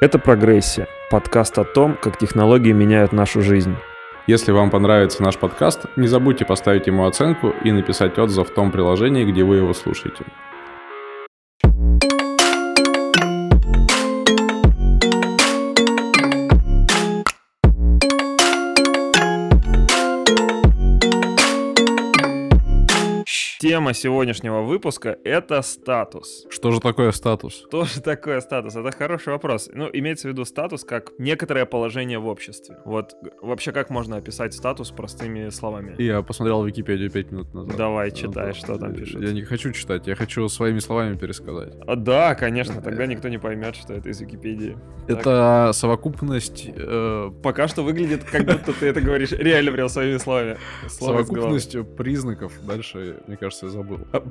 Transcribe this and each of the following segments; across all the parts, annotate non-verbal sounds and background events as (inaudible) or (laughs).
Это «Прогрессия» — подкаст о том, как технологии меняют нашу жизнь. Если вам понравится наш подкаст, не забудьте поставить ему оценку и написать отзыв в том приложении, где вы его слушаете. Тема сегодняшнего выпуска — это статус. Что же такое статус? Что же такое статус? Это хороший вопрос. Ну, имеется в виду статус как некоторое положение в обществе. Вот вообще как можно описать статус простыми словами? Я посмотрел Википедию 5 минут назад. Давай, читай, что там пишут. Я не хочу читать, я хочу своими словами пересказать. А, да, конечно, тогда никто не поймет, что это из Википедии. Это так. совокупность... Э... Пока что выглядит, как будто ты это говоришь реально прям своими словами. Совокупность признаков. Дальше, мне кажется, забыл. А,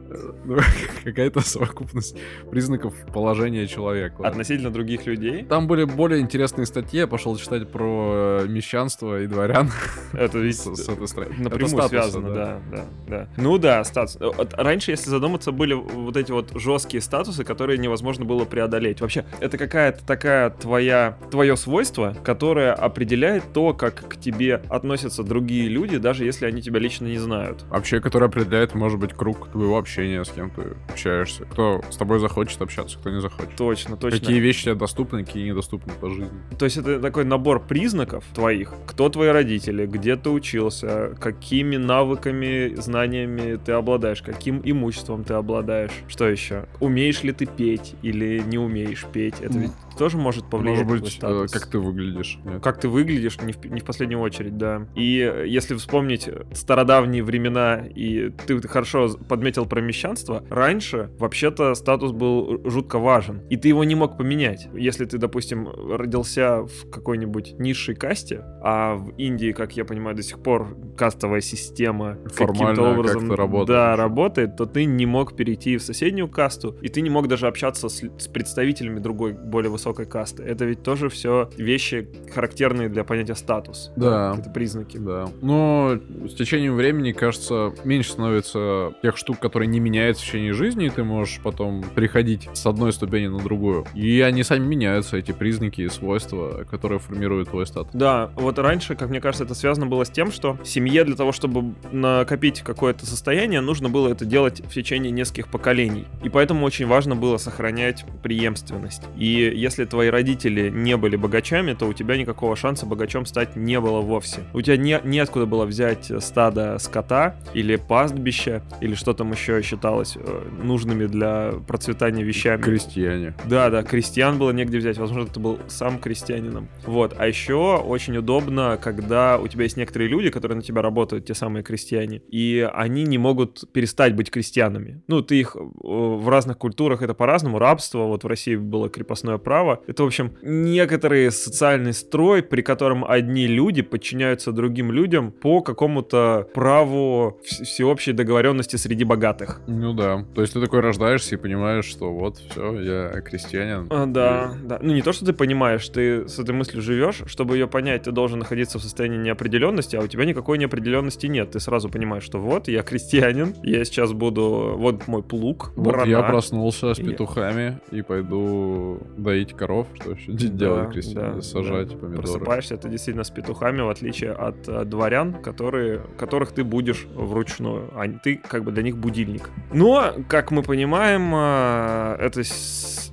ну, (laughs) какая-то совокупность признаков положения человека. Относительно других людей? Там были более интересные статьи. Я пошел читать про э, мещанство и дворян. Это ведь с, этой стороны. Напрямую связано, да. да, да, Ну да, статус. Э, раньше, если задуматься, были вот эти вот жесткие статусы, которые невозможно было преодолеть. Вообще, это какая-то такая твоя, твое свойство, которое определяет то, как к тебе относятся другие люди, даже если они тебя лично не знают. Вообще, которое определяет, может быть, быть круг твоего общения, с кем ты общаешься. Кто с тобой захочет общаться, кто не захочет. Точно, точно. Какие вещи тебе доступны, какие недоступны по жизни. То есть это такой набор признаков твоих. Кто твои родители, где ты учился, какими навыками, знаниями ты обладаешь, каким имуществом ты обладаешь. Что еще? Умеешь ли ты петь или не умеешь петь? Это ведь тоже может повлиять может быть, на как ты выглядишь. Нет. Как ты выглядишь, не в, не в последнюю очередь, да. И если вспомнить стародавние времена, и ты хорошо подметил про мещанство, раньше вообще-то статус был жутко важен, и ты его не мог поменять. Если ты, допустим, родился в какой-нибудь низшей касте, а в Индии, как я понимаю, до сих пор кастовая система каким-то образом работает. Да, работает, то ты не мог перейти в соседнюю касту, и ты не мог даже общаться с, с представителями другой, более высокой высокой касты. Это ведь тоже все вещи, характерные для понятия статус. Да. Это признаки. Да. Но с течением времени, кажется, меньше становится тех штук, которые не меняются в течение жизни, и ты можешь потом переходить с одной ступени на другую. И они сами меняются, эти признаки и свойства, которые формируют твой статус. Да, вот раньше, как мне кажется, это связано было с тем, что семье для того, чтобы накопить какое-то состояние, нужно было это делать в течение нескольких поколений. И поэтому очень важно было сохранять преемственность. И если если твои родители не были богачами, то у тебя никакого шанса богачом стать не было вовсе. У тебя не, неоткуда было взять стадо скота или пастбище, или что там еще считалось э, нужными для процветания вещами. Крестьяне. Да, да, крестьян было негде взять. Возможно, ты был сам крестьянином. Вот. А еще очень удобно, когда у тебя есть некоторые люди, которые на тебя работают, те самые крестьяне, и они не могут перестать быть крестьянами. Ну, ты их э, в разных культурах это по-разному. Рабство, вот в России было крепостное право, права. Это, в общем, некоторый социальный строй, при котором одни люди подчиняются другим людям по какому-то праву всеобщей договоренности среди богатых. Ну да. То есть ты такой рождаешься и понимаешь, что вот, все, я крестьянин. А, да, и... да. Ну не то, что ты понимаешь, ты с этой мыслью живешь, чтобы ее понять, ты должен находиться в состоянии неопределенности, а у тебя никакой неопределенности нет. Ты сразу понимаешь, что вот, я крестьянин, я сейчас буду, вот мой плуг, Вот я проснулся с петухами и, и пойду доить коров, что еще (laughs) да, делать крестьяне, да, сажать да. помидоры. Просыпаешься ты действительно с петухами, в отличие от э, дворян, которые, которых ты будешь вручную, а ты как бы для них будильник. Но, как мы понимаем, э, это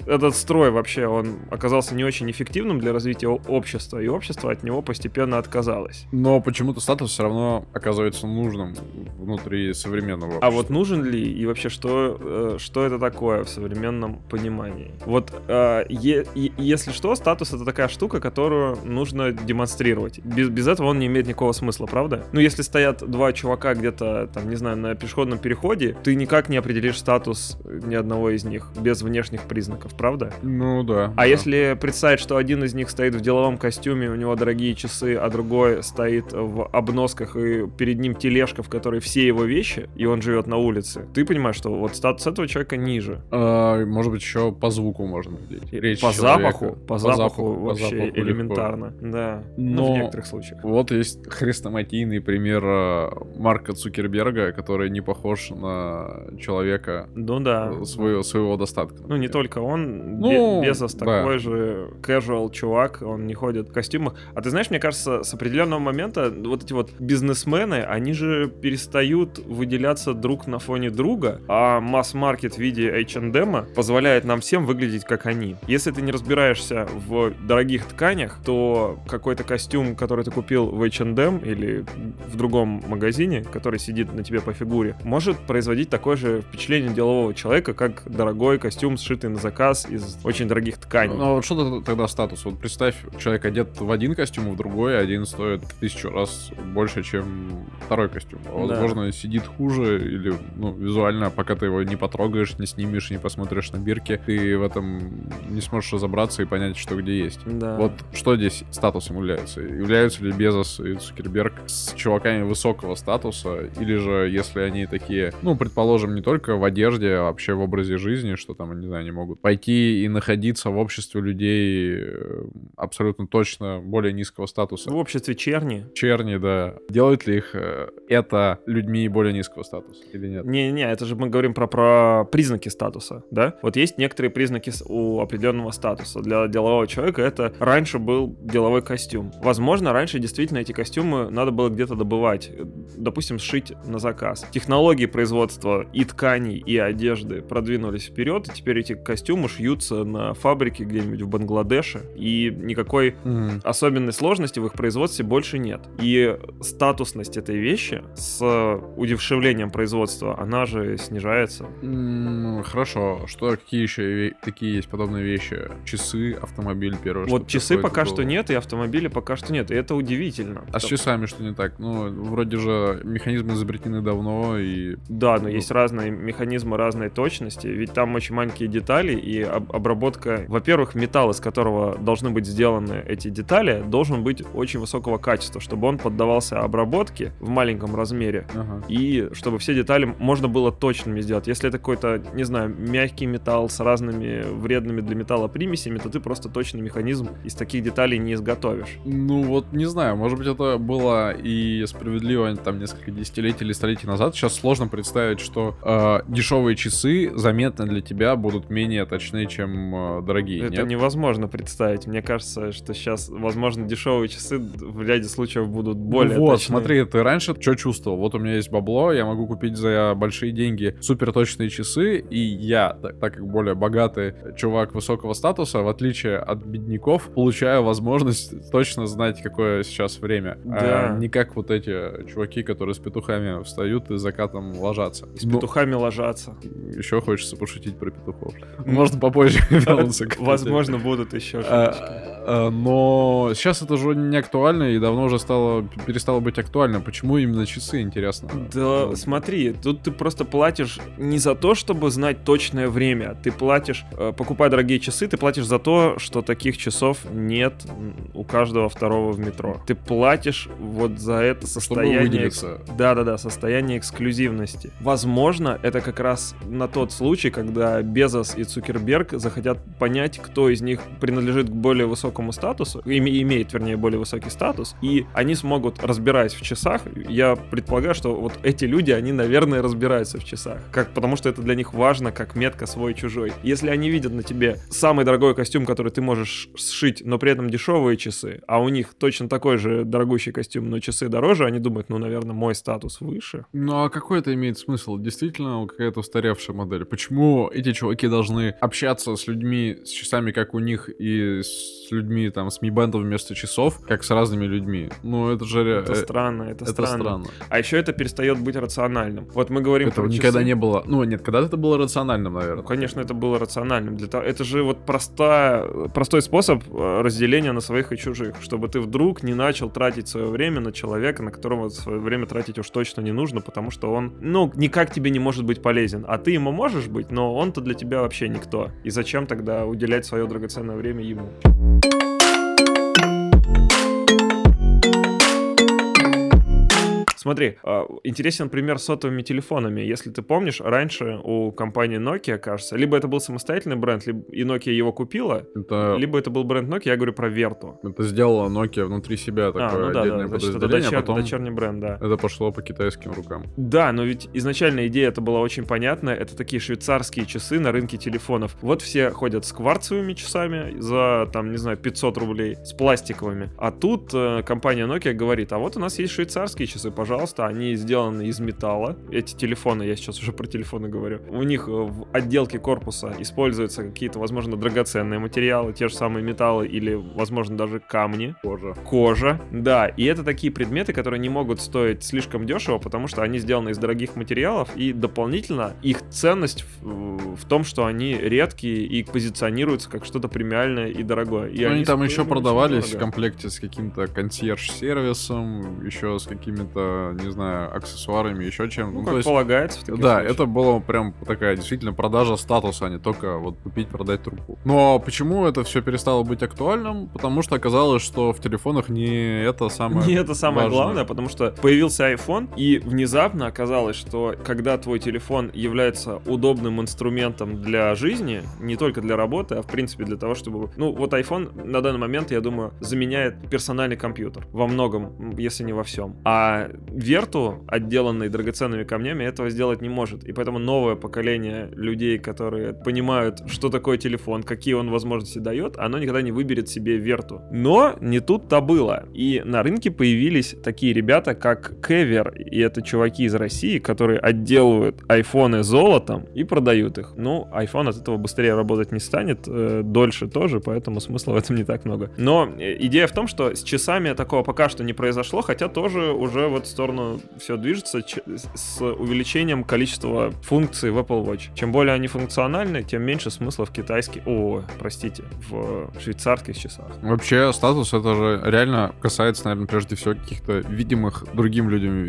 этот строй вообще, он оказался не очень эффективным для развития общества, и общество от него постепенно отказалось. Но почему-то статус все равно оказывается нужным внутри современного общества. А вот нужен ли и вообще что, э, что это такое в современном понимании? Вот э, е, если что, статус это такая штука, которую нужно демонстрировать. Без, без этого он не имеет никакого смысла, правда? Ну, если стоят два чувака где-то, там, не знаю, на пешеходном переходе, ты никак не определишь статус ни одного из них без внешних признаков правда? Ну да. А да. если представить, что один из них стоит в деловом костюме, у него дорогие часы, а другой стоит в обносках, и перед ним тележка, в которой все его вещи, и он живет на улице, ты понимаешь, что вот статус этого человека ниже. А, может быть, еще по звуку можно видеть. Речь по человека. запаху, по, по запаху, запаху вообще по запаху элементарно. Легко. Да. Но ну, в некоторых случаях. Вот есть хрестоматийный пример э, Марка Цукерберга, который не похож на человека ну, да. своего, своего достатка. Ну, не только он, он Ну, Безос да. такой же casual чувак, он не ходит в костюмах. А ты знаешь, мне кажется, с определенного момента вот эти вот бизнесмены, они же перестают выделяться друг на фоне друга, а масс-маркет в виде H&M позволяет нам всем выглядеть как они. Если ты не разбираешься в дорогих тканях, то какой-то костюм, который ты купил в H&M или в другом магазине, который сидит на тебе по фигуре, может производить такое же впечатление делового человека, как дорогой костюм, сшитый на заказ из очень дорогих тканей. Ну, а вот что тогда статус? Вот представь, человек одет в один костюм, в другой, один стоит в тысячу раз больше, чем второй костюм. А, Да. Возможно, сидит хуже, или, ну, визуально, пока ты его не потрогаешь, не снимешь, не посмотришь на бирки, ты в этом не сможешь разобраться и понять, что где есть. Да. Вот что здесь статусом является? Являются ли Безос и Цукерберг с чуваками высокого статуса? Или же, если они такие, ну, предположим, не только в одежде, а вообще в образе жизни, что там, не знаю, они могут пойти и находиться в обществе людей э, абсолютно точно более низкого статуса. в обществе черни. Черни, да. Делает ли их э, это людьми более низкого статуса или нет? Не-не, это же мы говорим про, про признаки статуса, да? Вот есть некоторые признаки у определенного статуса. Для делового человека это раньше был деловой костюм. Возможно, раньше действительно эти костюмы надо было где-то добывать, э, допустим, сшить на заказ. Технологии производства и тканей, и одежды продвинулись вперед, и теперь эти костюмы шьются на фабрике где-нибудь в Бангладеше, и никакой Мгм. особенной сложности в их производстве больше нет. И статусность этой вещи с удешевлением производства, она же снижается. М, Хорошо. Что, какие еще такие есть подобные вещи? Часы, автомобиль, первое. вот часы пока что нет, и автомобили пока что нет. И это удивительно. А с часами что не так? Ну, вроде же механизмы изобретены давно, и... Да, но Ну. есть разные механизмы разной точности, ведь там очень маленькие детали, и об- обработка, во-первых, металл, из которого должны быть сделаны эти детали, должен быть очень высокого качества, чтобы он поддавался обработке в маленьком размере, Ага. и чтобы все детали можно было точными сделать. Если это какой-то, не знаю, мягкий металл с разными вредными для металла примесями, то ты просто точный механизм из таких деталей не изготовишь. Ну вот не знаю, может быть это было и справедливо там несколько десятилетий или столетий назад. Сейчас сложно представить, что э, дешевые часы заметно для тебя будут менее точны, чем э, дорогие. Это нет? невозможно представить. Мне кажется, что сейчас, возможно, дешевые часы в ряде случаев будут более ну вот, точны. смотри, ты раньше что чувствовал? Вот у меня есть бабло, я могу купить за большие деньги супер точные часы, и я, так, так как более богатый чувак высокого статуса, в отличие от бедняков, получаю возможность точно знать, какое сейчас время. Да. А не как вот эти чуваки, которые с петухами встают и закатом ложатся. С петухами ложатся. еще хочется пошутить про петухов. Можно попозже (laughs) вернуться к Возможно, будут еще а, а, но сейчас это же не актуально и давно уже стало перестало быть актуально. Почему именно часы, интересно? Да, смотри, тут ты просто платишь не за то, чтобы знать точное время. Ты платишь, э, покупая дорогие часы, ты платишь за то, что таких часов нет у каждого второго в метро. Ты платишь вот за это состояние... Да-да-да, состояние эксклюзивности. Возможно, это как раз на тот случай, когда Безос и Цукерберг захотят понять, кто из них принадлежит к более высокому статусу, име- имеет, вернее, более высокий статус, и они смогут, разбираясь в часах, я предполагаю, что вот эти люди, они, наверное, разбираются в часах, как, потому что это для них важно, как метка свой-чужой. Если они видят на тебе самый дорогой костюм, который ты можешь сшить, но при этом дешевые часы, а у них точно такой же дорогущий костюм, но часы дороже, они думают, ну, наверное, мой статус выше. Ну а какой это имеет смысл? Действительно какая-то устаревшая модель. Почему эти чуваки должны общаться с людьми с часами, как у них, и с людьми там с ми-бендом вместо часов, как с разными людьми? Ну это же... Это э, странно, это, это странно. странно. А еще это перестает быть рациональным. Вот мы говорим Этого про никогда часы. не было. Ну нет, когда-то это было рациональным, наверное. Ну, конечно, это было рациональным. Для того... Это же вот простая, простой способ э, разделения на своих и чужих, чтобы ты вдруг не начал тратить свое время на человека, на которого свое время тратить уж точно не нужно, потому что он, ну, никак тебе не может быть полезен. А ты ему можешь быть, но он-то для тебя вообще никто. И зачем тогда уделять свое драгоценное время ему? Смотри, а, интересен пример с сотовыми телефонами. Если ты помнишь, раньше у компании Nokia, кажется, либо это был самостоятельный бренд, либо и Nokia его купила, Это, либо это был бренд Nokia, я говорю про Верту. это сделала Nokia внутри себя такое А, ну да, отдельное да, значит, это подразделение, дочер- а потом дочерний бренд, да. это пошло по китайским рукам. Да, но ведь изначально идея это была очень понятная. Это такие швейцарские часы на рынке телефонов. Вот все ходят с кварцевыми часами за, там, не знаю, 500 рублей, с пластиковыми. А тут э, компания Nokia говорит, а вот у нас есть швейцарские часы, пожалуйста, они сделаны из металла. Эти телефоны, я сейчас уже про телефоны говорю. У них э, в отделке корпуса используются какие-то, возможно, драгоценные материалы, те же самые металлы или, возможно, даже камни. Кожа. Кожа, да, и это такие предметы, которые не могут стоить слишком дешево, потому что они сделаны из дорогих материалов, и дополнительно их ценность в, в том, что они редкие и позиционируются как что-то премиальное и дорогое. И Ну, они там стоят еще продавались в комплекте с каким-то консьерж-сервисом, еще с какими-то, не знаю, аксессуарами, еще чем. Ну, Ну, как то есть, полагается да, случаях. это было прям такая действительно продажа статуса, а не только вот купить, продать трубку. Но почему это все перестало быть актуальным? Потому что оказалось, что в телефонах не это самое Не это самое важное. главное, потому что появился iPhone, и внезапно оказалось, что когда твой телефон является удобным инструментом для жизни, не только для работы, а в принципе для того, чтобы... Ну, вот iPhone на данный момент, я думаю, заменяет персональный компьютер во многом, если не во всем. А Верту, отделанный драгоценными камнями, этого сделать не может. И поэтому новое поколение людей, которые понимают, что такое телефон, какие он возможности дает, оно никогда не выберет себе Верту. Но не тут-то было. И на рынке появились такие ребята, как Кевер, и это чуваки из России, которые отделывают айфоны золотом и продают их. Ну, iPhone от этого быстрее работать не станет, э, дольше тоже, поэтому смысла в этом не так много. Но э, идея в том, что с часами такого пока что не произошло, хотя тоже уже в эту сторону все движется с увеличением количества функций в Apple Watch. Чем более они функциональны, тем меньше смысла в китайских, о, простите, в швейцарских часах. Вообще, статус это же реально касается, наверное, прежде всего каких-то видимых другим людям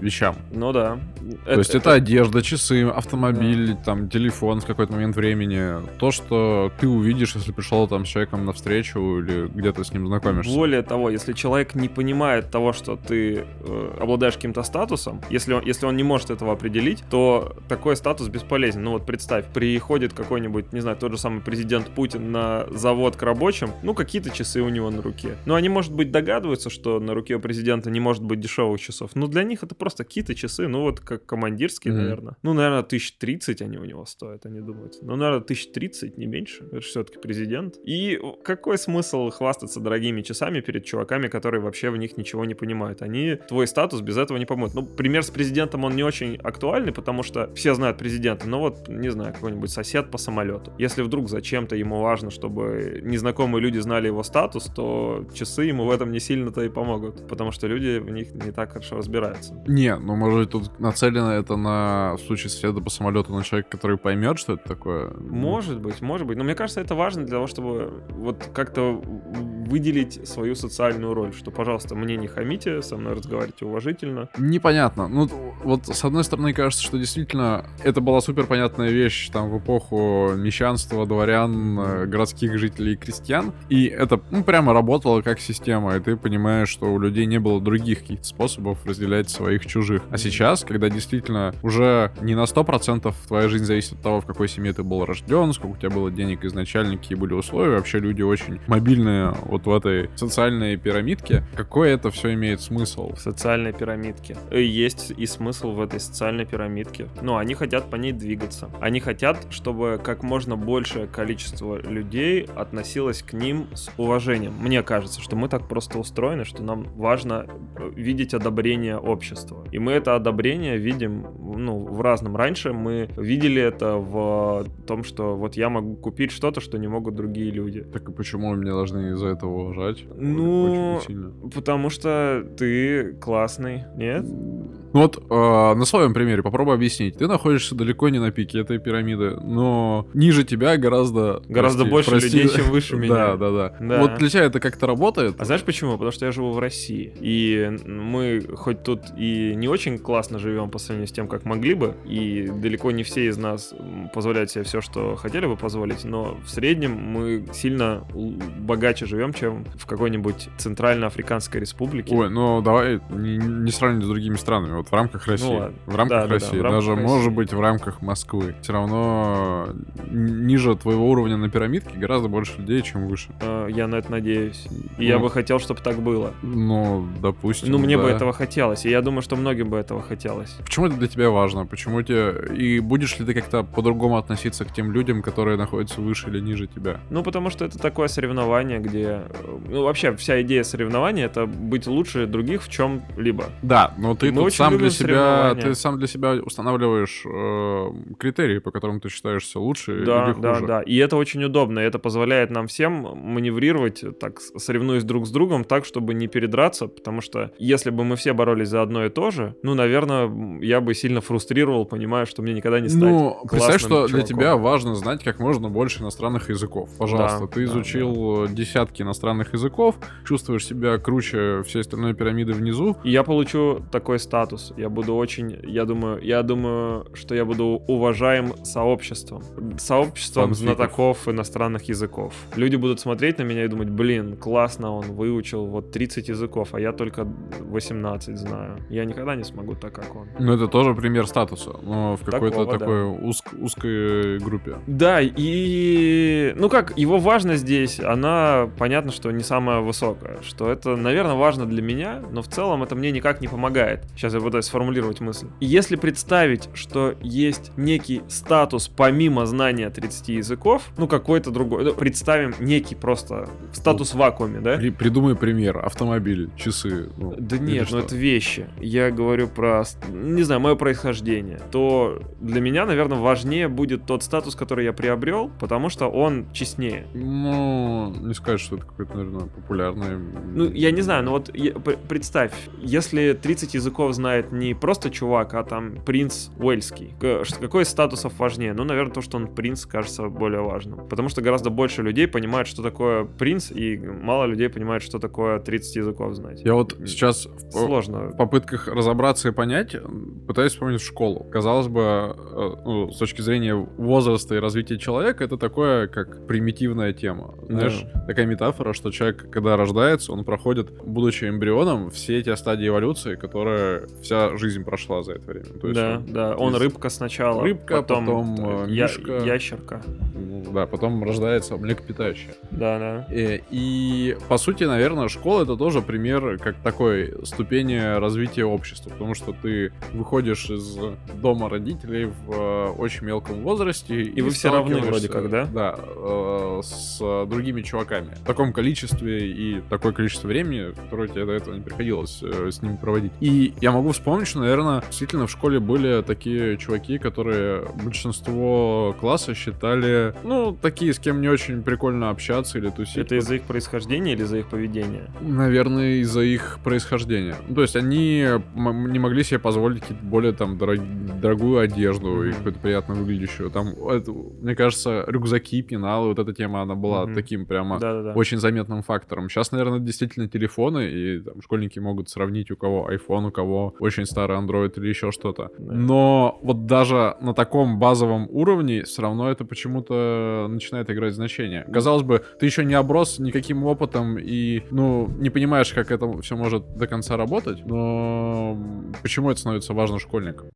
вещам. Ну да. То есть это одежда, часы, автомобиль, там, телефон в какой-то момент времени. То, что ты увидишь, если пришел там с человеком на встречу или где-то с ним знакомишься. Более того, если человек не понимает того, что ты э, обладаешь каким-то статусом, если он, если он не может этого определить, то такой статус бесполезен. Ну вот представь, приходит какой-нибудь, не знаю, тот же самый президент Путин на завод к рабочим, ну какие-то часы у него на руке. Ну они, может быть, догадываются, что на руке у президента не может быть дешевых часов, но для них это просто какие-то часы, ну вот как командирские, Мгм. наверное. Ну, наверное, тысяч тридцать они у него стоят, они думают. Ну, наверное, тысяч тридцать, не меньше. Это все-таки президент. И какой смысл хвастаться дорогими часами перед чуваками, которые вообще в них ничего не понимают? Они твой статус без этого не помогут. Ну, пример с президентом, он не очень актуальный, потому что все знают президента. Но вот, не знаю, какой-нибудь сосед по самолету. Если вдруг зачем-то ему важно, чтобы незнакомые люди знали его статус, то часы ему в этом не сильно-то и помогут. Потому что люди в них не так хорошо разбираются. Не, ну может быть тут нацелено это на в случае соседа по самолету на человека, который поймет, что это такое. Может быть, может быть. Но мне кажется, это важно для того, чтобы вот как-то выделить свою социальную роль. Что, пожалуйста, мне не хамите, со мной разговаривайте уважительно. Непонятно. Ну, вот с одной стороны, кажется, что действительно это была супер понятная вещь там в эпоху мещанства, дворян, э, городских жителей и крестьян. И это ну, прямо работало как система, и ты понимаешь, что у людей не было других каких-то способов разделять своих чужих. А сейчас, когда действительно уже не на 100% твоя жизнь зависит от того, в какой семье ты был рожден, сколько у тебя было денег изначально, какие были условия, вообще люди очень мобильные вот в этой социальной пирамидке. Какой это все имеет смысл? В социальной пирамидке. Есть и смысл в этой социальной пирамидке. Ну, они хотят по ней двигаться. Они хотят, чтобы как можно большее количество людей относилось к ним с уважением. Мне кажется, что мы так просто устроены, что нам важно э, видеть одобрение общества. И мы это одобрение видим, ну, в разном. Раньше мы видели это в том, что вот я могу купить что-то, что не могут другие люди. Так и почему меня должны из-за этого уважать? Ну. Потому что ты классный, нет? Ну вот э, на своем примере попробуй объяснить. Ты находишься далеко не на пике этой пирамиды, но ниже тебя гораздо... Гораздо прости, больше прости, людей, чем (laughs) выше меня. Да, да, да, Да. Вот для тебя это как-то работает? А знаешь почему? Потому что я живу в России. И мы хоть тут и не очень классно живем по сравнению с тем, как могли бы, и далеко не все из нас позволяют себе все, что хотели бы позволить, но в среднем мы сильно богаче живем, чем в какой-нибудь Центральноафриканской республике. Ой, ну давай не, не сравнивать с другими странами. Вот в рамках России. Ну ладно. В рамках Да, да, да, России. в рамках Даже России. может быть в рамках Москвы. Все равно ниже твоего уровня на пирамидке гораздо больше людей, чем выше. Э, Я на это надеюсь. И я Ну. бы хотел, чтобы так было. Ну, допустим. Ну, мне бы да. этого хотелось, и я думаю, что многим бы этого хотелось. Почему это для тебя важно? Почему тебе... И будешь ли ты как-то по-другому относиться к тем людям, которые находятся выше или ниже тебя? Ну, потому что это такое соревнование, где... э, Ну, вообще, вся идея соревнования — это быть лучше других в чем-либо. Да, но ты Мы тут сам для себя... Ты сам для себя устанавливаешь э, критерии, по которым ты считаешься лучше Да, или да, хуже. да. И это очень удобно. Это позволяет нам всем маневрировать, э, так, соревнуясь друг с другом, так, чтобы не передраться, потому что если бы мы все боролись за одно и то же, ну, наверное, я бы сильно фрустрировал, понимая, что мне никогда не стать Ну, представь, что для чуваком. тебя важно знать как можно больше иностранных языков. Пожалуйста, Да, ты да, изучил э, десятки иностранных языков, чувствуешь себя круче всей остальной пирамиды внизу. И я получу такой статус. Я буду очень, я думаю, я думаю, что я буду уважаем сообществом. Сообществом Фанфиков. знатоков иностранных языков. Люди будут смотреть на меня и думать, блин, классно он выучил вот 30 языков, а я только 18 знаю. Я никогда не смогу так, как он. Ну, это тоже пример статуса, но в какой-то Такого, да. такой узк- узкой группе. Да, и... Ну как, его важность здесь, она, понятно, что не самая высокая. Что это, наверное, важно для меня, но в целом это мне никак не помогает. Сейчас я пытаюсь сформулировать мысль. Если представить, что есть некий статус помимо знания 30 языков, ну какой-то другой, ну, представим некий просто статус в вакууме, да? При- придумай пример. Автомобиль, часы. ну, Да нет, ну это вещи. Я говорю про, не знаю, мое происхождение. То для меня, наверное, важнее будет тот статус, который я приобрел, потому что он честнее. Ну, не сказать, что это какой-то, наверное, популярный. Ну, я не знаю, но вот я- представь, если 30 языков знает не просто чувак, а там принц Уэльский, какой из статусов важнее? Ну, наверное, то, что он принц, кажется более важным. Потому что гораздо больше людей понимают, что такое принц, и мало людей понимают, что такое 30 языков знать. Я вот сейчас в, Сложно. в попытках разобраться и понять, пытаюсь вспомнить школу. Казалось бы, э, ну, с точки зрения возраста и развития человека, это такое, как примитивная тема. Знаешь, такая метафора, что человек, когда рождается, он проходит, будучи эмбрионом, все эти стадии эволюции, которые вся жизнь прошла за это время. То есть Да, он да, он рыбка сначала, Рыбка, потом, потом, э, э, я- мишка. ящерка. да, потом рождается млекопитающее. Да, да. Э, И, по сути, наверное, школа это тоже пример как такой ступени развития общества, потому что ты выходишь из дома родителей в очень мелком возрасте. И, вы все равны вроде как, да? Да, э, с другими чуваками. В таком количестве и такое количество времени, которое тебе до этого не приходилось с ними проводить. И я могу вспомнить, что, наверное, действительно в школе были такие чуваки, которые большинство класса считали, ну, такие, с кем не очень прикольно общаться или тусить. Это из-за их происхождения или из-за их поведения? Наверное, из-за их происхождения. То есть они не могли себе позволить какие-то более там дорог- дорогую одежду и Мгм. какую-то приятно выглядящую. Там, это, мне кажется, рюкзаки, пеналы, вот эта тема, она была Мгм. таким прямо Да-да-да. очень заметным фактором. Сейчас, наверное, действительно телефоны, и там, школьники могут сравнить, у кого iPhone, у кого очень старый Android или еще что-то. Но вот даже на таком базовом уровне все равно это почему-то начинает играть значение. Казалось бы, ты еще не оброс никаким опытом и, ну, не понимаешь, как это все может до конца работать, но почему это становится важно школьникам?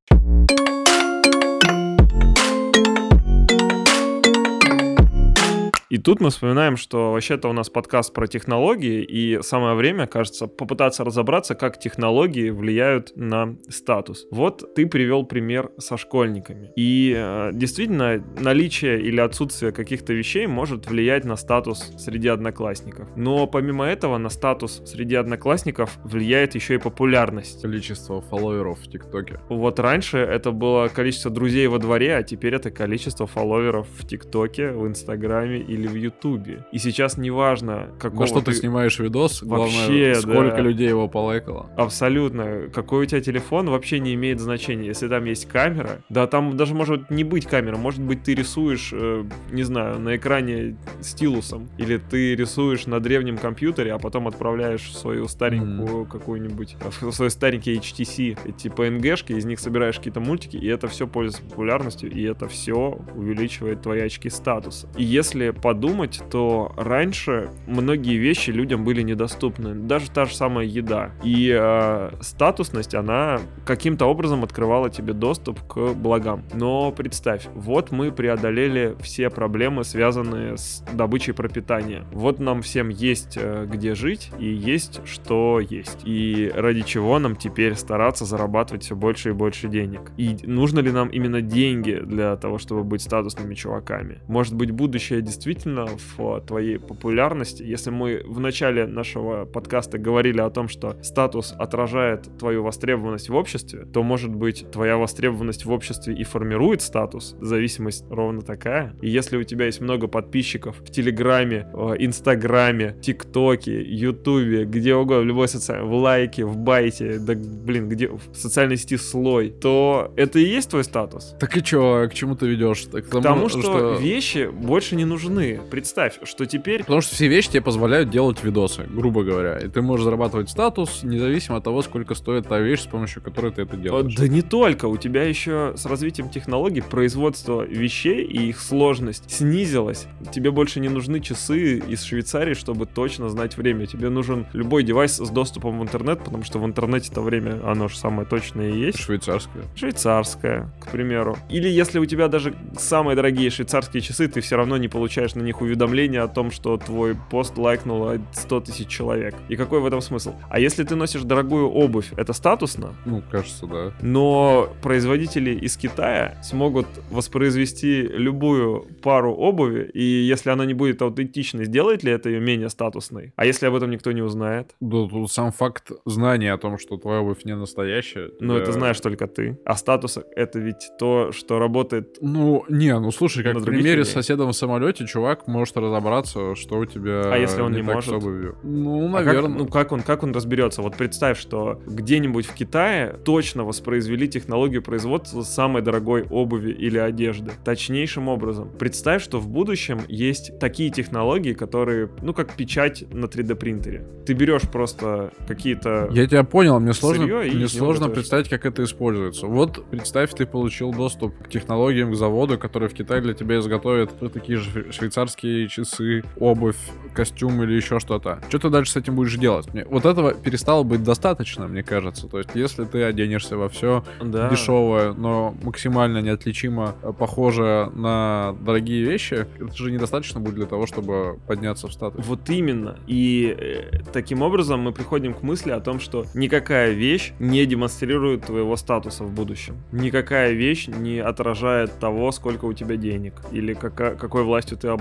И тут мы вспоминаем, что вообще-то у нас подкаст про технологии, и самое время, кажется, попытаться разобраться, как технологии влияют на статус. Вот ты привел пример со школьниками. И э, действительно, наличие или отсутствие каких-то вещей может влиять на статус среди одноклассников. Но помимо этого, на статус среди одноклассников влияет еще и популярность. Количество фолловеров в ТикТоке. Вот раньше это было количество друзей во дворе, а теперь это количество фолловеров в ТикТоке, в Инстаграме или или в Ютубе. И сейчас неважно, какого На что ты ты снимаешь видос, Вообще, главное, сколько да. людей его полайкало. Абсолютно. Какой у тебя телефон вообще не имеет значения. Если там есть камера, да там даже может не быть камера, может быть ты рисуешь, э, не знаю, на экране стилусом, или ты рисуешь на древнем компьютере, а потом отправляешь в свою старенькую какую-нибудь, в свой старенький HTC, типа PNG-шки, из них собираешь какие-то мультики, и это все пользуется популярностью, и это все увеличивает твои очки статуса. И если подумать, то раньше многие вещи людям были недоступны, даже та же самая еда. И э, статусность, она каким-то образом открывала тебе доступ к благам. Но представь, вот мы преодолели все проблемы, связанные с добычей пропитания. Вот нам всем есть э, где жить и есть что есть. И ради чего нам теперь стараться зарабатывать все больше и больше денег. И нужно ли нам именно деньги для того, чтобы быть статусными чуваками? Может быть, будущее действительно в твоей популярности? Если мы в начале нашего подкаста говорили о том, что статус отражает твою востребованность в обществе, то, может быть, твоя востребованность в обществе и формирует статус. Зависимость ровно такая. И если у тебя есть много подписчиков в Телеграме, э, Инстаграме, ТикТоке, Ютубе, где угодно, в любой социальной, в лайке, в байте, да, блин, где в социальной сети слой, то это и есть твой статус. Так и чё, к чему ты ведешь? К тому, что, вещи больше не нужны. Представь, что теперь Потому что все вещи тебе позволяют делать видосы, грубо говоря. И ты можешь зарабатывать статус, независимо от того, сколько стоит та вещь, с помощью которой ты это делаешь. Да не только, у тебя еще с развитием технологий производство вещей и их сложность снизилась. Тебе больше не нужны часы из Швейцарии, чтобы точно знать время. Тебе нужен любой девайс с доступом в интернет, потому что в интернете то время, оно же самое точное и есть. Швейцарская. Швейцарская, к примеру. Или если у тебя даже самые дорогие швейцарские часы, ты все равно не получаешь на них уведомления о том, что твой пост лайкнуло 100 тысяч человек. И какой в этом смысл? А если ты носишь дорогую обувь, это статусно? Ну, кажется, да. Но производители из Китая смогут воспроизвести любую пару обуви, и если она не будет аутентичной, сделает ли это ее менее статусной? А если об этом никто не узнает? Да, тут сам факт знания о том, что твоя обувь не настоящая. Ну, это знаешь только ты. А статус — это ведь то, что работает Ну, не, ну слушай, как На в примере с людей. соседом в самолете, чувак может разобраться, что у тебя А если он не так может? с обувью. Ну, А как- наверное. ну как он, как он разберется? Вот представь, что где-нибудь в Китае точно воспроизвели технологию производства самой дорогой обуви или одежды. Точнейшим образом. Представь, что в будущем есть такие технологии, которые, ну как печать на 3D принтере. Ты берешь просто какие-то... Я тебя понял, мне сложно, мне сложно представить, как это используется. Вот представь, ты получил доступ к технологиям, к заводу, который в Китае для тебя изготовит такие же шве- швейцарские часы, обувь, костюм или еще что-то. Что ты дальше с этим будешь делать? Мне, вот этого перестало быть достаточно, мне кажется. То есть, если ты оденешься во все Да. дешевое, но максимально неотличимо э, похоже на дорогие вещи, это же недостаточно будет для того, чтобы подняться в статус. Вот именно. И э, таким образом мы приходим к мысли о том, что никакая вещь не демонстрирует твоего статуса в будущем. Никакая вещь не отражает того, сколько у тебя денег или кака- какой властью ты обладаешь.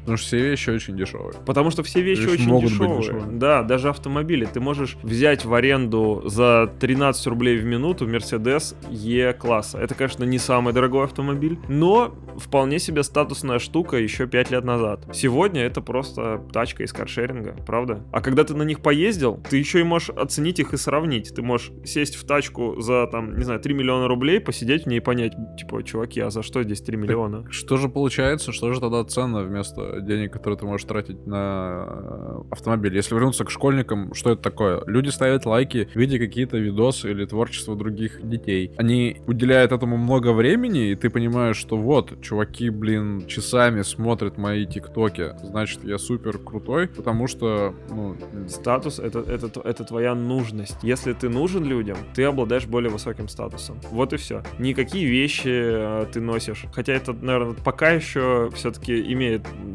Потому что все вещи очень дешевые. Потому что все вещи Вещи очень могут быть дешевые. Да, даже автомобили. Ты можешь взять в аренду за 13 рублей в минуту Mercedes E-класса. Это, конечно, не самый дорогой автомобиль, но вполне себе статусная штука еще 5 лет назад. Сегодня это просто тачка из каршеринга, правда? А когда ты на них поездил, ты еще и можешь оценить их и сравнить. Ты можешь сесть в тачку за, там, не знаю, 3 миллиона рублей, посидеть в ней и понять, типа, чуваки, а за что здесь 3 миллиона? Что же получается, что же тогда ценно вместо денег, которые ты можешь тратить на э, автомобиль? Если вернуться к школьникам, что это такое? Люди ставят лайки, видя какие-то видосы или творчество других детей. Они уделяют этому много времени, и ты понимаешь, что вот, чуваки, блин, часами смотрят мои тиктоки, значит, я супер крутой, потому что, ну, Статус это, это, это твоя нужность. Если ты нужен людям, ты обладаешь более высоким статусом. Вот и все. Никакие вещи э, ты носишь. Хотя это, наверное, пока еще все-таки имеет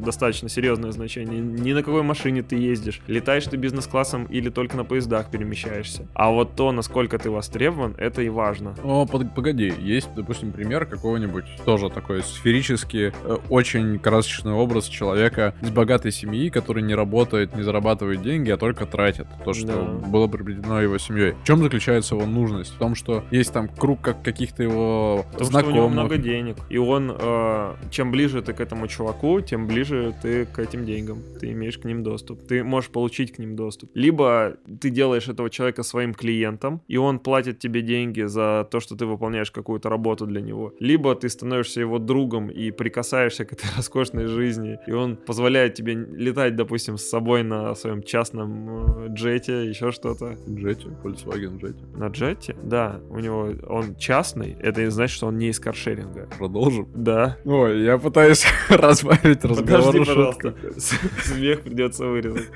достаточно серьезное значение. Ни на какой машине ты ездишь. Летаешь ты бизнес-классом или только на поездах перемещаешься. А вот то, насколько ты востребован, это и важно. О, под- погоди, есть, допустим, пример какого-нибудь тоже такой сферический, э, очень красочный образ человека из богатой семьи, который не работает, не зарабатывает деньги, а только тратит то, что Да. было приобретено его семьей. В чем заключается его нужность? В том, что есть там круг как каких-то его Потому что у него знакомых. много денег. И он, э, чем ближе ты к этому чуваку, игру, тем ближе ты к этим деньгам. Ты имеешь к ним доступ. Ты можешь получить к ним доступ. Либо ты делаешь этого человека своим клиентом, и он платит тебе деньги за то, что ты выполняешь какую-то работу для него. Либо ты становишься его другом и прикасаешься к этой (laughs) роскошной жизни, и он позволяет тебе летать, допустим, с собой на своем частном э, джете, еще что-то. Джете, Volkswagen Джете. На джете? Да, у него он частный, это не значит, что он не из каршеринга. Продолжим? Да. Ой, я пытаюсь (laughs) разбавить разговор Подожди, пожалуйста. Смех придется вырезать.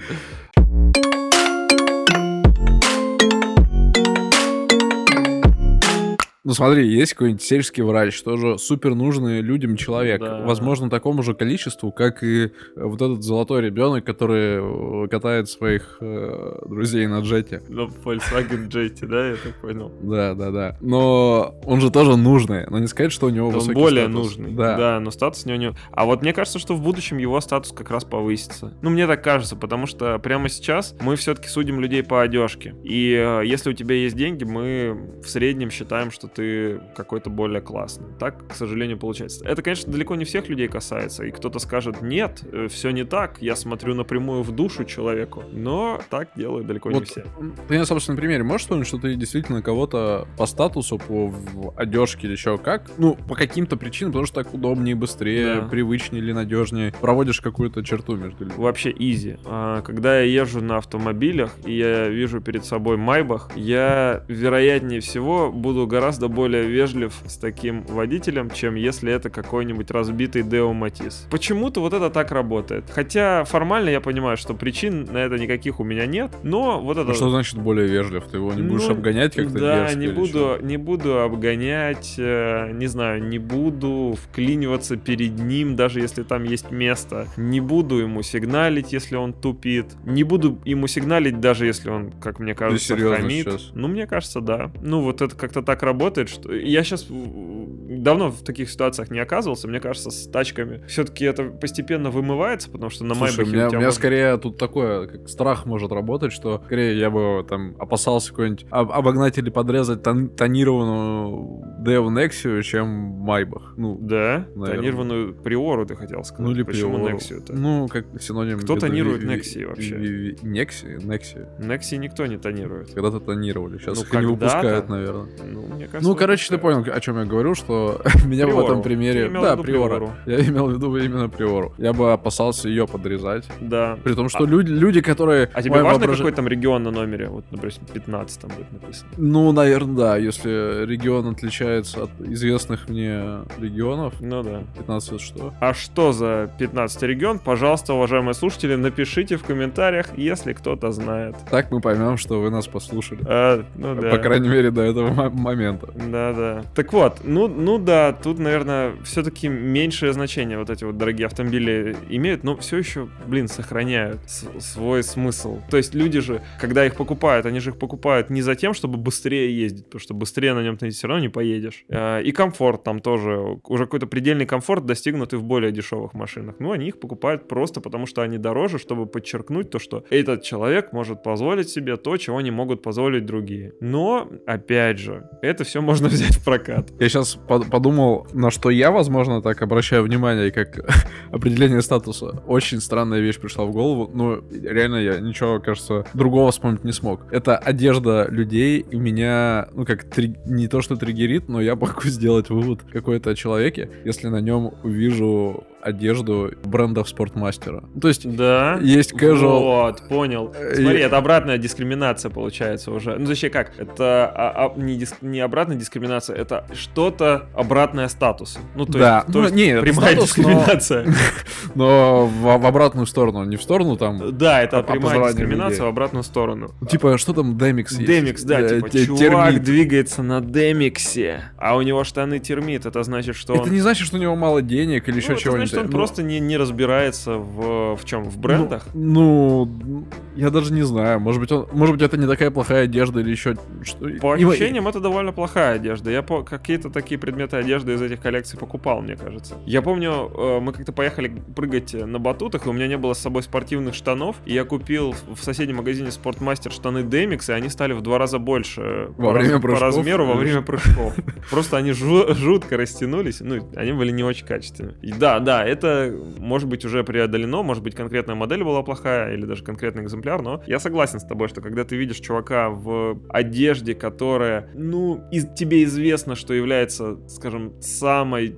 Ну смотри, есть какой-нибудь сельский врач, тоже супер нужный людям человек. Да. Возможно, такому же количеству, как и вот этот золотой ребенок, который э, катает своих э, друзей на джете. Ну, Volkswagen Jeti, да, я так понял. Да, да, да. Но он же тоже нужный. Но не сказать, что у него Он высокий более статус. нужный. Да. Да. но статус у него не... А вот мне кажется, что в будущем его статус как раз повысится. Ну, мне так кажется, потому что прямо сейчас мы все-таки судим людей по одежке. И э, если у тебя есть деньги, мы в среднем считаем, что ты какой-то более классный. Так, к сожалению, получается. Это, конечно, далеко не всех людей касается. И кто-то скажет, нет, все не так, я смотрю напрямую в душу человеку. Но так делают далеко не Вот все. ты на собственном примере можешь вспомнить, что ты действительно кого-то по статусу, по одежке или еще как, ну, по каким-то причинам, потому что так удобнее, быстрее, Да. привычнее или надежнее, проводишь какую-то черту между людьми. Вообще изи. А, Когда я езжу на автомобилях и я вижу перед собой Майбах, я, вероятнее всего, буду гораздо более вежлив с таким водителем, чем если это какой-нибудь разбитый Део Матис. Почему-то вот это так работает. Хотя формально я понимаю, что причин на это никаких у меня нет, но вот это... А что значит более вежлив? Ты его не будешь Ну, обгонять как-то Да, не буду, чё? не буду обгонять, э, не знаю, не буду вклиниваться перед ним, даже если там есть место. Не буду ему сигналить, если он тупит. Не буду ему сигналить, даже если он, как мне кажется, хамит. сейчас? Ну, мне кажется, да. Ну, вот это как-то так работает, что я сейчас давно в таких ситуациях не оказывался. Мне кажется, с тачками все-таки это постепенно вымывается, потому что на Слушай, у меня, у меня можно- скорее тут такое, как страх может работать, что скорее я бы там опасался какой-нибудь об- обогнать или подрезать тон- тонированную Dev Nexia, чем Майбах. Ну, Да, Наверное. тонированную приору ты хотел сказать. ну или Почему Prioro. Nexia-то? Ну, как синоним. Кто тонирует Nexia вообще? Nexia? Nexia. Nexi никто не тонирует. Когда-то тонировали, сейчас Ну, их не выпускают, наверное. Ну, мне кажется, Ну, короче, ты понял, о чем я говорю, что (laughs) меня в Приору. этом примере... Да, Приора. Приору. Я имел в виду именно Приору. Я бы опасался ее подрезать. Да. При том, что люди, люди, которые... А тебе важно, какой там регион на номере? Вот, например, 15 там будет написано. Ну, наверное, да. Если регион отличается от известных мне регионов, Ну да. 15 это что? А что за 15 регион? Пожалуйста, уважаемые слушатели, напишите в комментариях, если кто-то знает. Так мы поймем, что вы нас послушали. А, ну да. По крайней мере, до этого мо- момента. Да, да. Так вот, ну, ну да, тут, наверное, все-таки меньшее значение вот эти вот дорогие автомобили имеют, но все еще, блин, сохраняют свой смысл. То есть люди же, когда их покупают, они же их покупают не за тем, чтобы быстрее ездить, потому что быстрее на нем ты все равно не поедешь. А, И комфорт там тоже, уже какой-то предельный комфорт достигнутый в более дешевых машинах. Ну, они их покупают просто потому, что они дороже, чтобы подчеркнуть то, что этот человек может позволить себе то, чего не могут позволить другие. Но, опять же, это все можно (laughs) взять в прокат. Я сейчас подумал, на что я, возможно, так обращаю внимание, как (laughs) определение статуса. Очень странная вещь пришла в голову, но реально я ничего, кажется, другого вспомнить не смог. Это одежда людей, и меня, ну как, три- не то что триггерит, но я могу (laughs) сделать вывод какой-то о человеке, если на нем увижу одежду брендов спортмастера. То есть Да. есть casual... Вот, понял. Смотри, и- это обратная дискриминация получается уже. Ну, точнее как, это а, а, не, дис- не обратная дискриминация, это что-то обратное статусу. Ну, то Да, есть, то ну, есть не, это прямая статус, дискриминация. (laughs) Но в, в обратную сторону, не в сторону там... Да, это Об- прямая дискриминация людей. в обратную сторону. Типа, что там Демикс есть? Демикс, да, Э, типа, чувак двигается на Демиксе, а у него штаны термит, это значит, что Это он... не значит, что у него мало денег или еще Ну, это чего-нибудь. Значит, он Ну, просто не, не разбирается в, в чем? В брендах? Ну, ну, я даже не знаю. Может быть, он, может быть, это не такая плохая одежда или еще что. По И- ощущениям, это довольно плохая одежда. Я по какие-то такие предметы одежды из этих коллекций покупал, мне кажется. Я помню, э, мы как-то поехали прыгать на батутах, и у меня не было с собой спортивных штанов. И я купил в- соседнем магазине Спортмастер штаны Demix, и они стали в два раза больше Во по, раз- время по прыжков? размеру во время (laughs) прыжков. Просто они жу- жутко растянулись. Ну, они были не очень качественные. И да, да, это может быть уже преодолено, может быть конкретная модель была плохая или даже конкретный экземпляр, но я согласен с тобой, что когда ты видишь чувака в одежде, которая, ну, из, тебе известно, что является, скажем, самой...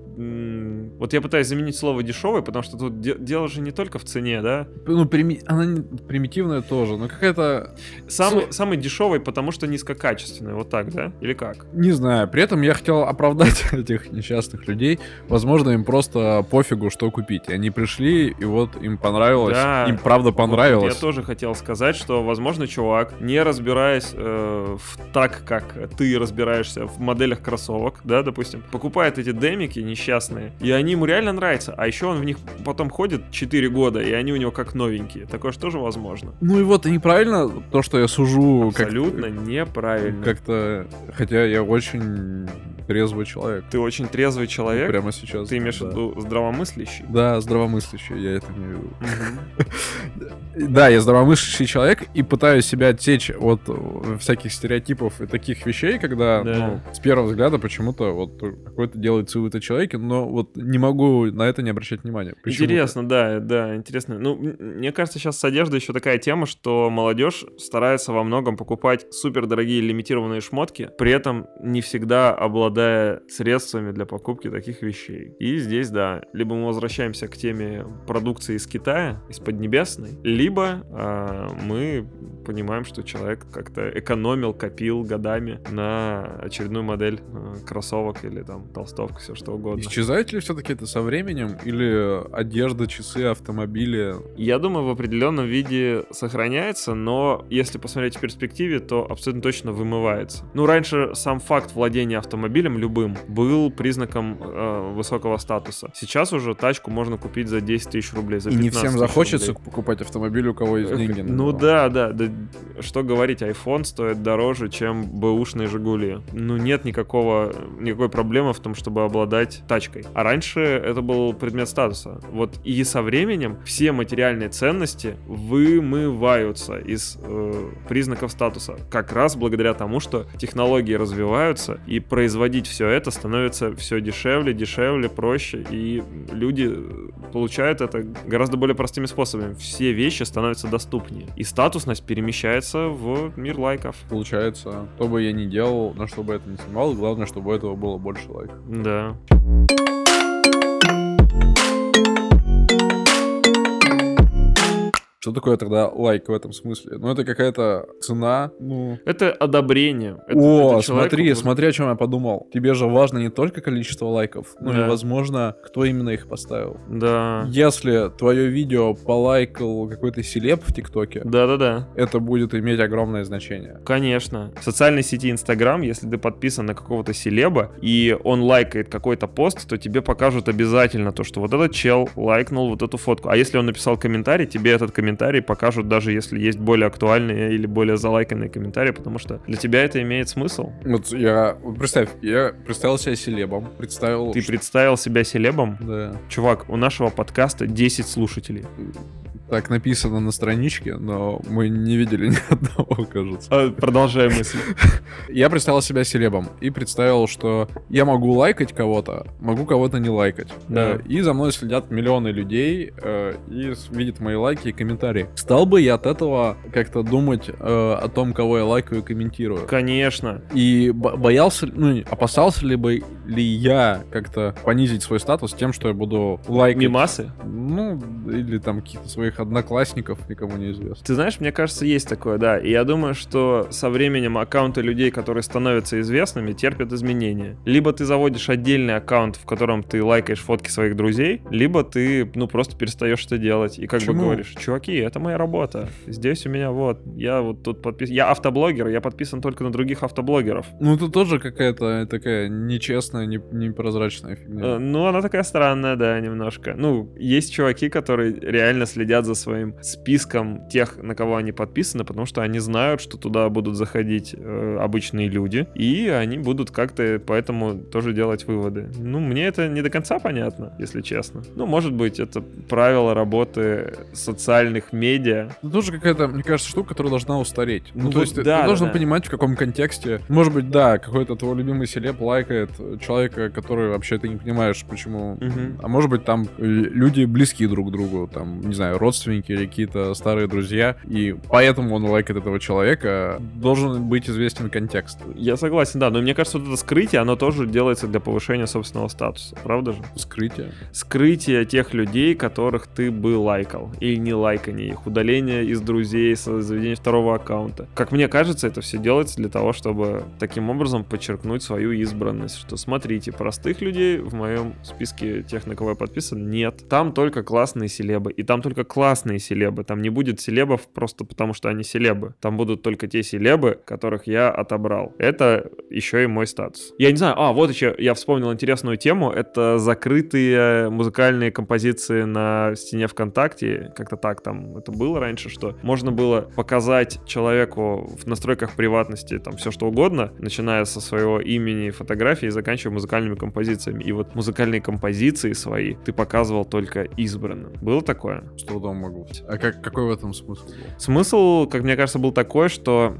Вот я пытаюсь заменить слово дешевой, потому что тут де- дело же не только в цене, да? Ну, прими... она не- примитивная тоже, но какая-то... Самый, Сло- самый дешевый, потому что низкокачественный, вот так, да? Или как? Не знаю. При этом я хотел оправдать (laughs) этих несчастных людей. Возможно, им просто пофигу, что купить. Они пришли, и вот им понравилось. Да. Им правда понравилось. Я тоже хотел сказать, что, возможно, чувак, не разбираясь э, в так, как ты разбираешься в моделях кроссовок, да, допустим, покупает эти демики несчастные, и они ему реально нравятся, а еще он в них потом ходит 4 года, и они у него как новенькие. Такое же тоже возможно. Ну и вот, и неправильно то, что я сужу как- Абсолютно неправильно. как-то... Хотя я очень трезвый человек. Ты очень трезвый человек, Прямо сейчас. ты имеешь да. в виду здравомыслящий. Да, здравомыслящий, я это имею в виду. Мгм. (laughs) Да, я здравомыслящий человек и пытаюсь себя отсечь от всяких стереотипов и таких вещей, когда Да. ну, с первого взгляда почему-то вот какой-то делает вывод о человеке, но вот не могу на это не обращать внимания. Интересно, да, да, интересно. Ну, мне кажется, сейчас с одеждой еще такая тема, что молодежь старается во многом покупать супер дорогие лимитированные шмотки, при этом не всегда обладая средствами для покупки таких вещей. И здесь, да, либо мы возвращаемся к теме продукции из Китая, из Поднебесной, либо а, мы понимаем, что человек как-то экономил, копил годами на очередную модель э, кроссовок или там толстовку, все что угодно. Исчезает ли все-таки это со временем? Или одежда, часы, автомобили? Я думаю, в определенном виде сохраняется, но если посмотреть в перспективе, то абсолютно точно вымывается. Ну, раньше сам факт владения автомобилем любым был признаком э, высокого статуса. Сейчас уже тачку можно купить за 10 тысяч рублей, за И не 15 всем захочется рублей. покупать автомобиль, у кого есть деньги. Ну да, да, да. Что говорить, iPhone стоит дороже, чем бэушные Жигули. Ну нет никакого, никакой проблемы в том, чтобы обладать тачкой. А раньше это был предмет статуса. Вот и со временем все материальные ценности вымываются из э, признаков статуса. Как раз благодаря тому, что технологии развиваются, и производить все это становится все дешевле, дешевле, проще, и люди э, получают это гораздо более простыми способами. Все вещи становятся доступнее. И статусность перемещается в мир лайков. Получается, что бы я ни делал, на что бы это ни снимал, главное, чтобы у этого было больше лайков. Да. Такое тогда лайк в этом смысле? Ну, это какая-то цена, ну... Это одобрение. Это- О, это смотри, вот- смотри, о чем я подумал. Тебе же важно не только количество лайков, но Да. и, возможно, кто именно их поставил. Да. Если твое видео полайкал какой-то селеб в ТикТоке, Да-да-да. это будет иметь огромное значение. Конечно. В социальной сети Инстаграм, если ты подписан на какого-то селеба, и он лайкает какой-то пост, то тебе покажут обязательно то, что вот этот чел лайкнул вот эту фотку. А если он написал комментарий, тебе этот комментарий покажут, даже если есть более актуальные или более залайканные комментарии, потому что для тебя это имеет смысл. Вот я... Вот представь, я представил себя селебом, представил... Ты представил себя селебом? Да. Чувак, у нашего подкаста 10 слушателей. Так написано на страничке, но мы не видели ни (laughs) одного, кажется. А, Продолжай мысль. Я представил себя селебом и представил, что я могу лайкать кого-то, могу кого-то не лайкать. Да. Э, И за мной следят миллионы людей э, и видят мои лайки и комментарии. Стал бы я от этого как-то думать э, о том, кого я лайкаю и комментирую? Конечно. И бо- боялся, ну, опасался ли бы ли я как-то понизить свой статус тем, что я буду лайкать? Мимасы? Ну, или там каких-то своих одноклассников, никому не известно. Ты знаешь, мне кажется, есть такое, да. И я думаю, что со временем аккаунты людей, которые становятся известными, терпят изменения. Либо ты заводишь отдельный аккаунт, в котором ты лайкаешь фотки своих друзей, либо ты, ну, просто перестаешь это делать. И как бы Почему? говоришь, чуваки, это моя работа. Здесь у меня вот, я вот тут подписан. Я автоблогер, я подписан только на других автоблогеров. Ну, это тоже какая-то такая нечестная, не- непрозрачная Э, фигня. Ну, она такая странная, да, немножко. Ну, есть чуваки, которые реально следят за своим списком тех, на кого они подписаны, потому что они знают, что туда будут заходить э, обычные люди, и они будут как-то поэтому тоже делать выводы. Ну, мне это не до конца понятно, если честно. Ну, может быть, это правило работы социальных медиа. Это тоже какая-то, мне кажется, штука, которая должна устареть. Ну, Ну то есть да, ты да, должен да. понимать, в каком контексте. Может быть, да, какой-то твой любимый селеб лайкает человека, который вообще ты не понимаешь, почему. Мгм. А может быть, там э, люди близкие друг к другу, там, не знаю, родственники или какие-то старые друзья, и поэтому он лайкает этого человека. Должен быть известен контекст. Я согласен, да, но мне кажется, вот это скрытие, оно тоже делается для повышения собственного статуса, правда же? Скрытие. Скрытие тех людей, которых ты бы лайкал, или не лайкание их, удаление из друзей, заведение второго аккаунта. Как мне кажется, это все делается для того, чтобы таким образом подчеркнуть свою избранность, что смотрите, простых людей в моем списке тех, на кого я подписан, нет. Там только классные селебы, и там только классные селебы, там не будет селебов просто потому, что они селебы. Там будут только те селебы, которых я отобрал. Это еще и мой статус. Я не знаю, а, вот еще я вспомнил интересную тему, это закрытые музыкальные композиции на стене ВКонтакте, как-то так там это было раньше, что можно было показать человеку в настройках приватности там все что угодно, начиная со своего имени, фотографии и заканчивая музыкальными композициями. И вот музыкальные композиции свои ты показывал только избранным. Было такое? С трудом могу. А как, какой в этом смысл был? Смысл, как мне кажется, был такой, что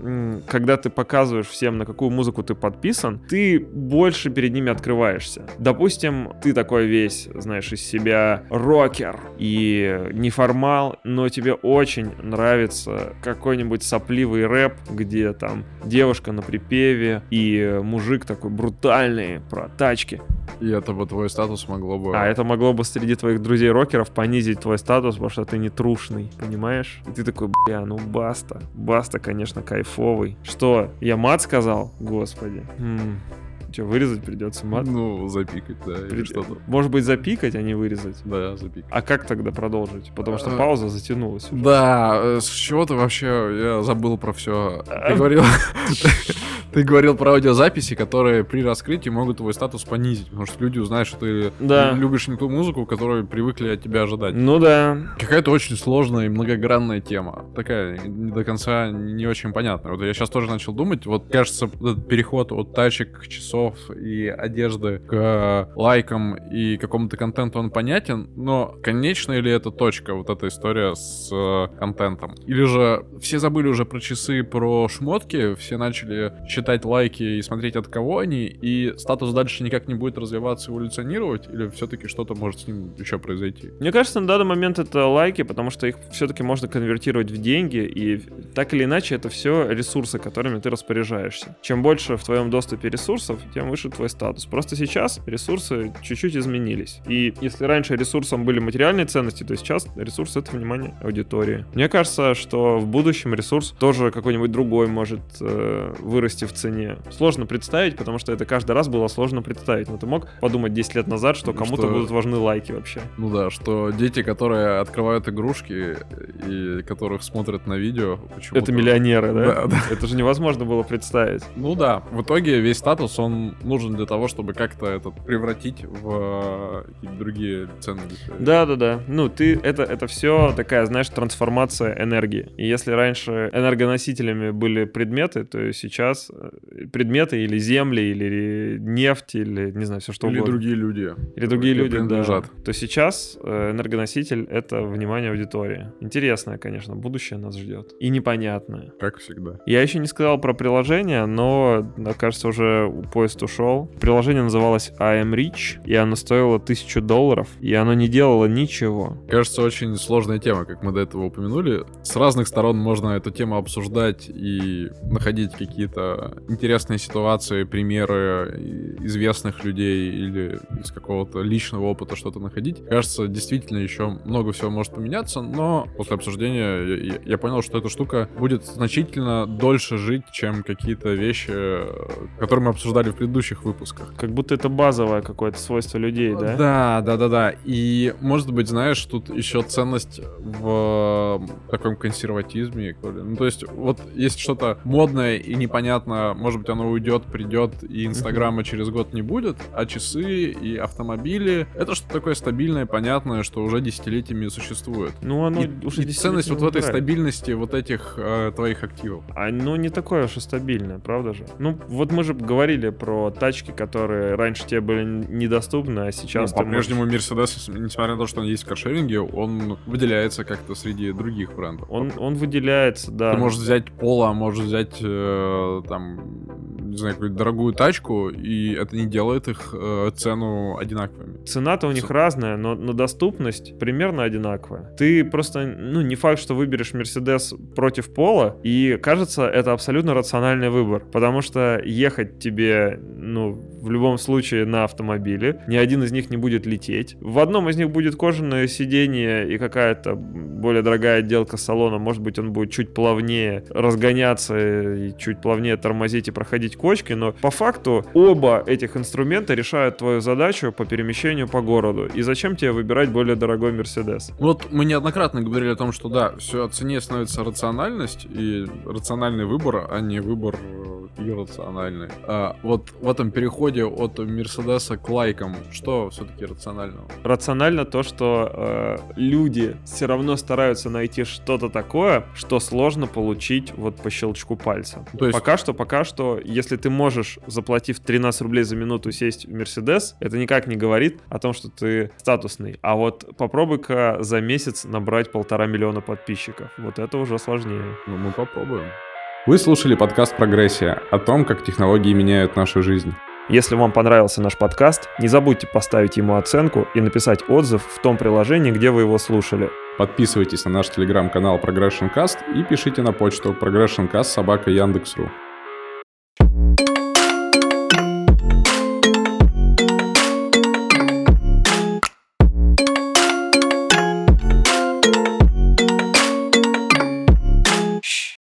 когда ты показываешь всем, на какую музыку ты подписан, ты больше перед ними открываешься. Допустим, ты такой весь, знаешь, из себя рокер и неформал, но тебе очень нравится какой-нибудь сопливый рэп, где там девушка на припеве и мужик такой брутальный про тачки. И это бы твой статус могло бы... А это могло бы среди твоих друзей-рокеров понизить твой статус, потому что ты не трушный, понимаешь? И ты такой, бля, ну баста. Баста, конечно, кайфовый. Что, я мат сказал? Господи. Че, вырезать придется мат? Ну, запикать, да, или При- что-то. Может быть, запикать, а не вырезать? Да, запикать. А как тогда продолжить? Потому что А, пауза затянулась. уже. Да, э, с чего ты вообще, я забыл про все. А. Ты говорил, (laughs) (laughs) ты говорил про аудиозаписи, которые при раскрытии могут твой статус понизить, потому что люди узнают, что ты Да. любишь не ту музыку, которую привыкли от тебя ожидать. Ну да. Какая-то очень сложная и многогранная тема. Такая не до конца не очень понятная. Вот я сейчас тоже начал думать, вот кажется, этот переход от тачек, часов и одежды к э, лайкам и какому-то контенту он понятен, но конечная ли это точка, вот эта история с э, контентом? Или же все забыли уже про часы, про шмотки, все начали считать лайки и смотреть от кого они, и статус дальше никак не будет развиваться, эволюционировать, или все-таки что-то может с ним еще произойти? Мне кажется, на данный момент это лайки, потому что их все-таки можно конвертировать в деньги, и так или иначе это все ресурсы, которыми ты распоряжаешься. Чем больше в твоем доступе ресурсов, тем выше твой статус. Просто сейчас ресурсы чуть-чуть изменились. И если раньше ресурсом были материальные ценности, то сейчас ресурс — это внимание аудитории. Мне кажется, что в будущем ресурс тоже какой-нибудь другой может э, вырасти в цене. Сложно представить, потому что это каждый раз было сложно представить. Но ты мог подумать 10 лет назад, что Ну, кому-то что- будут важны лайки вообще. Ну да, что дети, которые открывают игрушки и которых смотрят на видео, почему Это миллионеры, да? Да, да. Это же невозможно было представить. Ну да, в итоге весь статус, он нужен для того, чтобы как-то этот превратить в э, какие-то другие ценности. Да, да, да. Ну, ты это, это все такая, знаешь, трансформация энергии. И если раньше энергоносителями были предметы, то сейчас предметы или земли, или нефть, или не знаю, все что Или угодно. другие люди. Или другие люди, да. То сейчас э, энергоноситель — это внимание аудитории. Интересное, конечно, будущее нас ждет. И непонятное. Как всегда. Я еще не сказал про приложение, но, кажется, уже поезд ушел. Приложение называлось I am Rich, и оно стоило тысячу долларов, и оно не делало ничего. Кажется, очень сложная тема, как мы до этого упомянули. С разных сторон можно эту тему обсуждать и находить какие-то интересные ситуации, примеры известных людей или из какого-то личного опыта что-то находить. Кажется, действительно еще много всего может поменяться, но после обсуждения я, я- понял, что эта штука будет значительно дольше жить, чем какие-то вещи, э, которые мы обсуждали в предыдущих выпусках. Как будто это базовое какое-то свойство людей, да? Да, да, да, да. И может быть, знаешь, тут еще ценность в таком консерватизме. Ну, то есть, вот есть что-то модное и непонятно конечно, может быть, оно уйдет, придет, и Инстаграма через год не будет, а часы и автомобили — это что-то такое стабильное, понятное, что уже десятилетиями существует. Ну, оно и, уже и ценность вот в этой стабильности вот этих э, твоих активов. Оно не такое уж и стабильное, правда же? Ну, вот мы же говорили про тачки, которые раньше тебе были недоступны, а сейчас... Ну, по-прежнему можешь... Mercedes, несмотря на то, что он есть в каршеринге, он выделяется как-то среди других брендов. Он, он выделяется, да. Ты можешь взять Пола, можешь взять э, там, не знаю, какую-то дорогую тачку, и это не делает их э, цену одинаковыми. Цена-то у них разная, но, но доступность примерно одинаковая. Ты просто, ну, не факт, что выберешь Mercedes против Пола, и кажется, это абсолютно рациональный выбор, потому что ехать тебе, ну, в любом случае на автомобиле, ни один из них не будет лететь. В одном из них будет кожаное сиденье и какая-то более дорогая отделка салона, может быть, он будет чуть плавнее разгоняться и чуть плавнее тормозить и проходить кочки, но по факту оба этих инструмента решают твою задачу по перемещению по городу. И зачем тебе выбирать более дорогой Мерседес? Вот мы неоднократно говорили о том, что да, все о цене становится рациональность и рациональный выбор, а не выбор э, иррациональный. А вот в этом переходе от Мерседеса к лайкам, что все-таки рационального? Рационально то, что э, люди все равно стараются найти что-то такое, что сложно получить вот по щелчку пальца. То есть... Пока что, пока что, если ты можешь, заплатив 13 рублей за минуту, сесть в Мерседес, это никак не говорит о том, что ты статусный. А вот попробуй-ка за месяц набрать полтора миллиона подписчиков. Вот это уже сложнее. Ну, мы попробуем. Вы слушали подкаст «Прогрессия» о том, как технологии меняют нашу жизнь. Если вам понравился наш подкаст, не забудьте поставить ему оценку и написать отзыв в том приложении, где вы его слушали. Подписывайтесь на наш телеграм-канал Progression Cast и пишите на почту progressioncast собака Яндекс.ру.